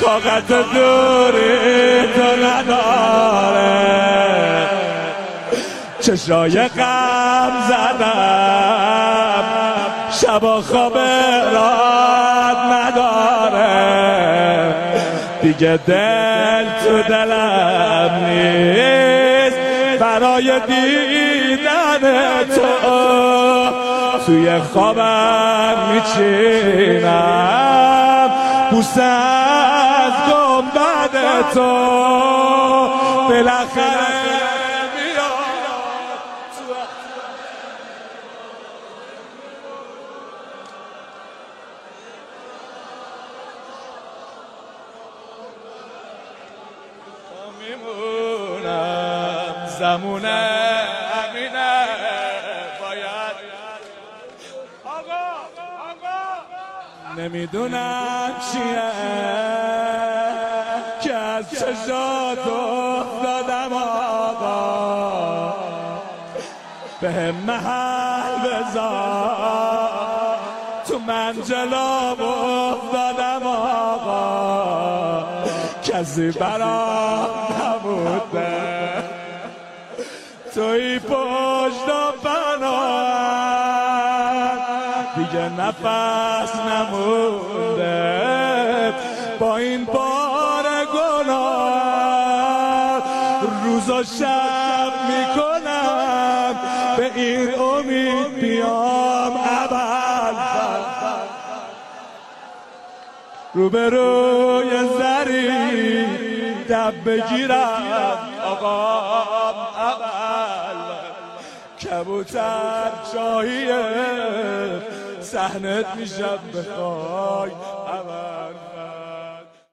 طاقت دوری تو نداره چشای غم زدم شبا خواب راد نداره. دیگه دل تو دلم نیست برای دیدن تو. توی خوابم میچینم. بوسه از گنبد تو. بالاخره میمونم. زمونه امینه باید آقا آقا نمی‌دونم چیه که از چشات افتادم آقا. به محل بذار. تو منجلاب افتادم آقا. کسی برام نبوده. توی پشت و دیگه نفس نمونده. با این بار گناه روز و شب می‌کنم. به این امید بیام اول روبروی زری دب بگیرم. کبوتر چاهیه سحنت میشم بخوای اول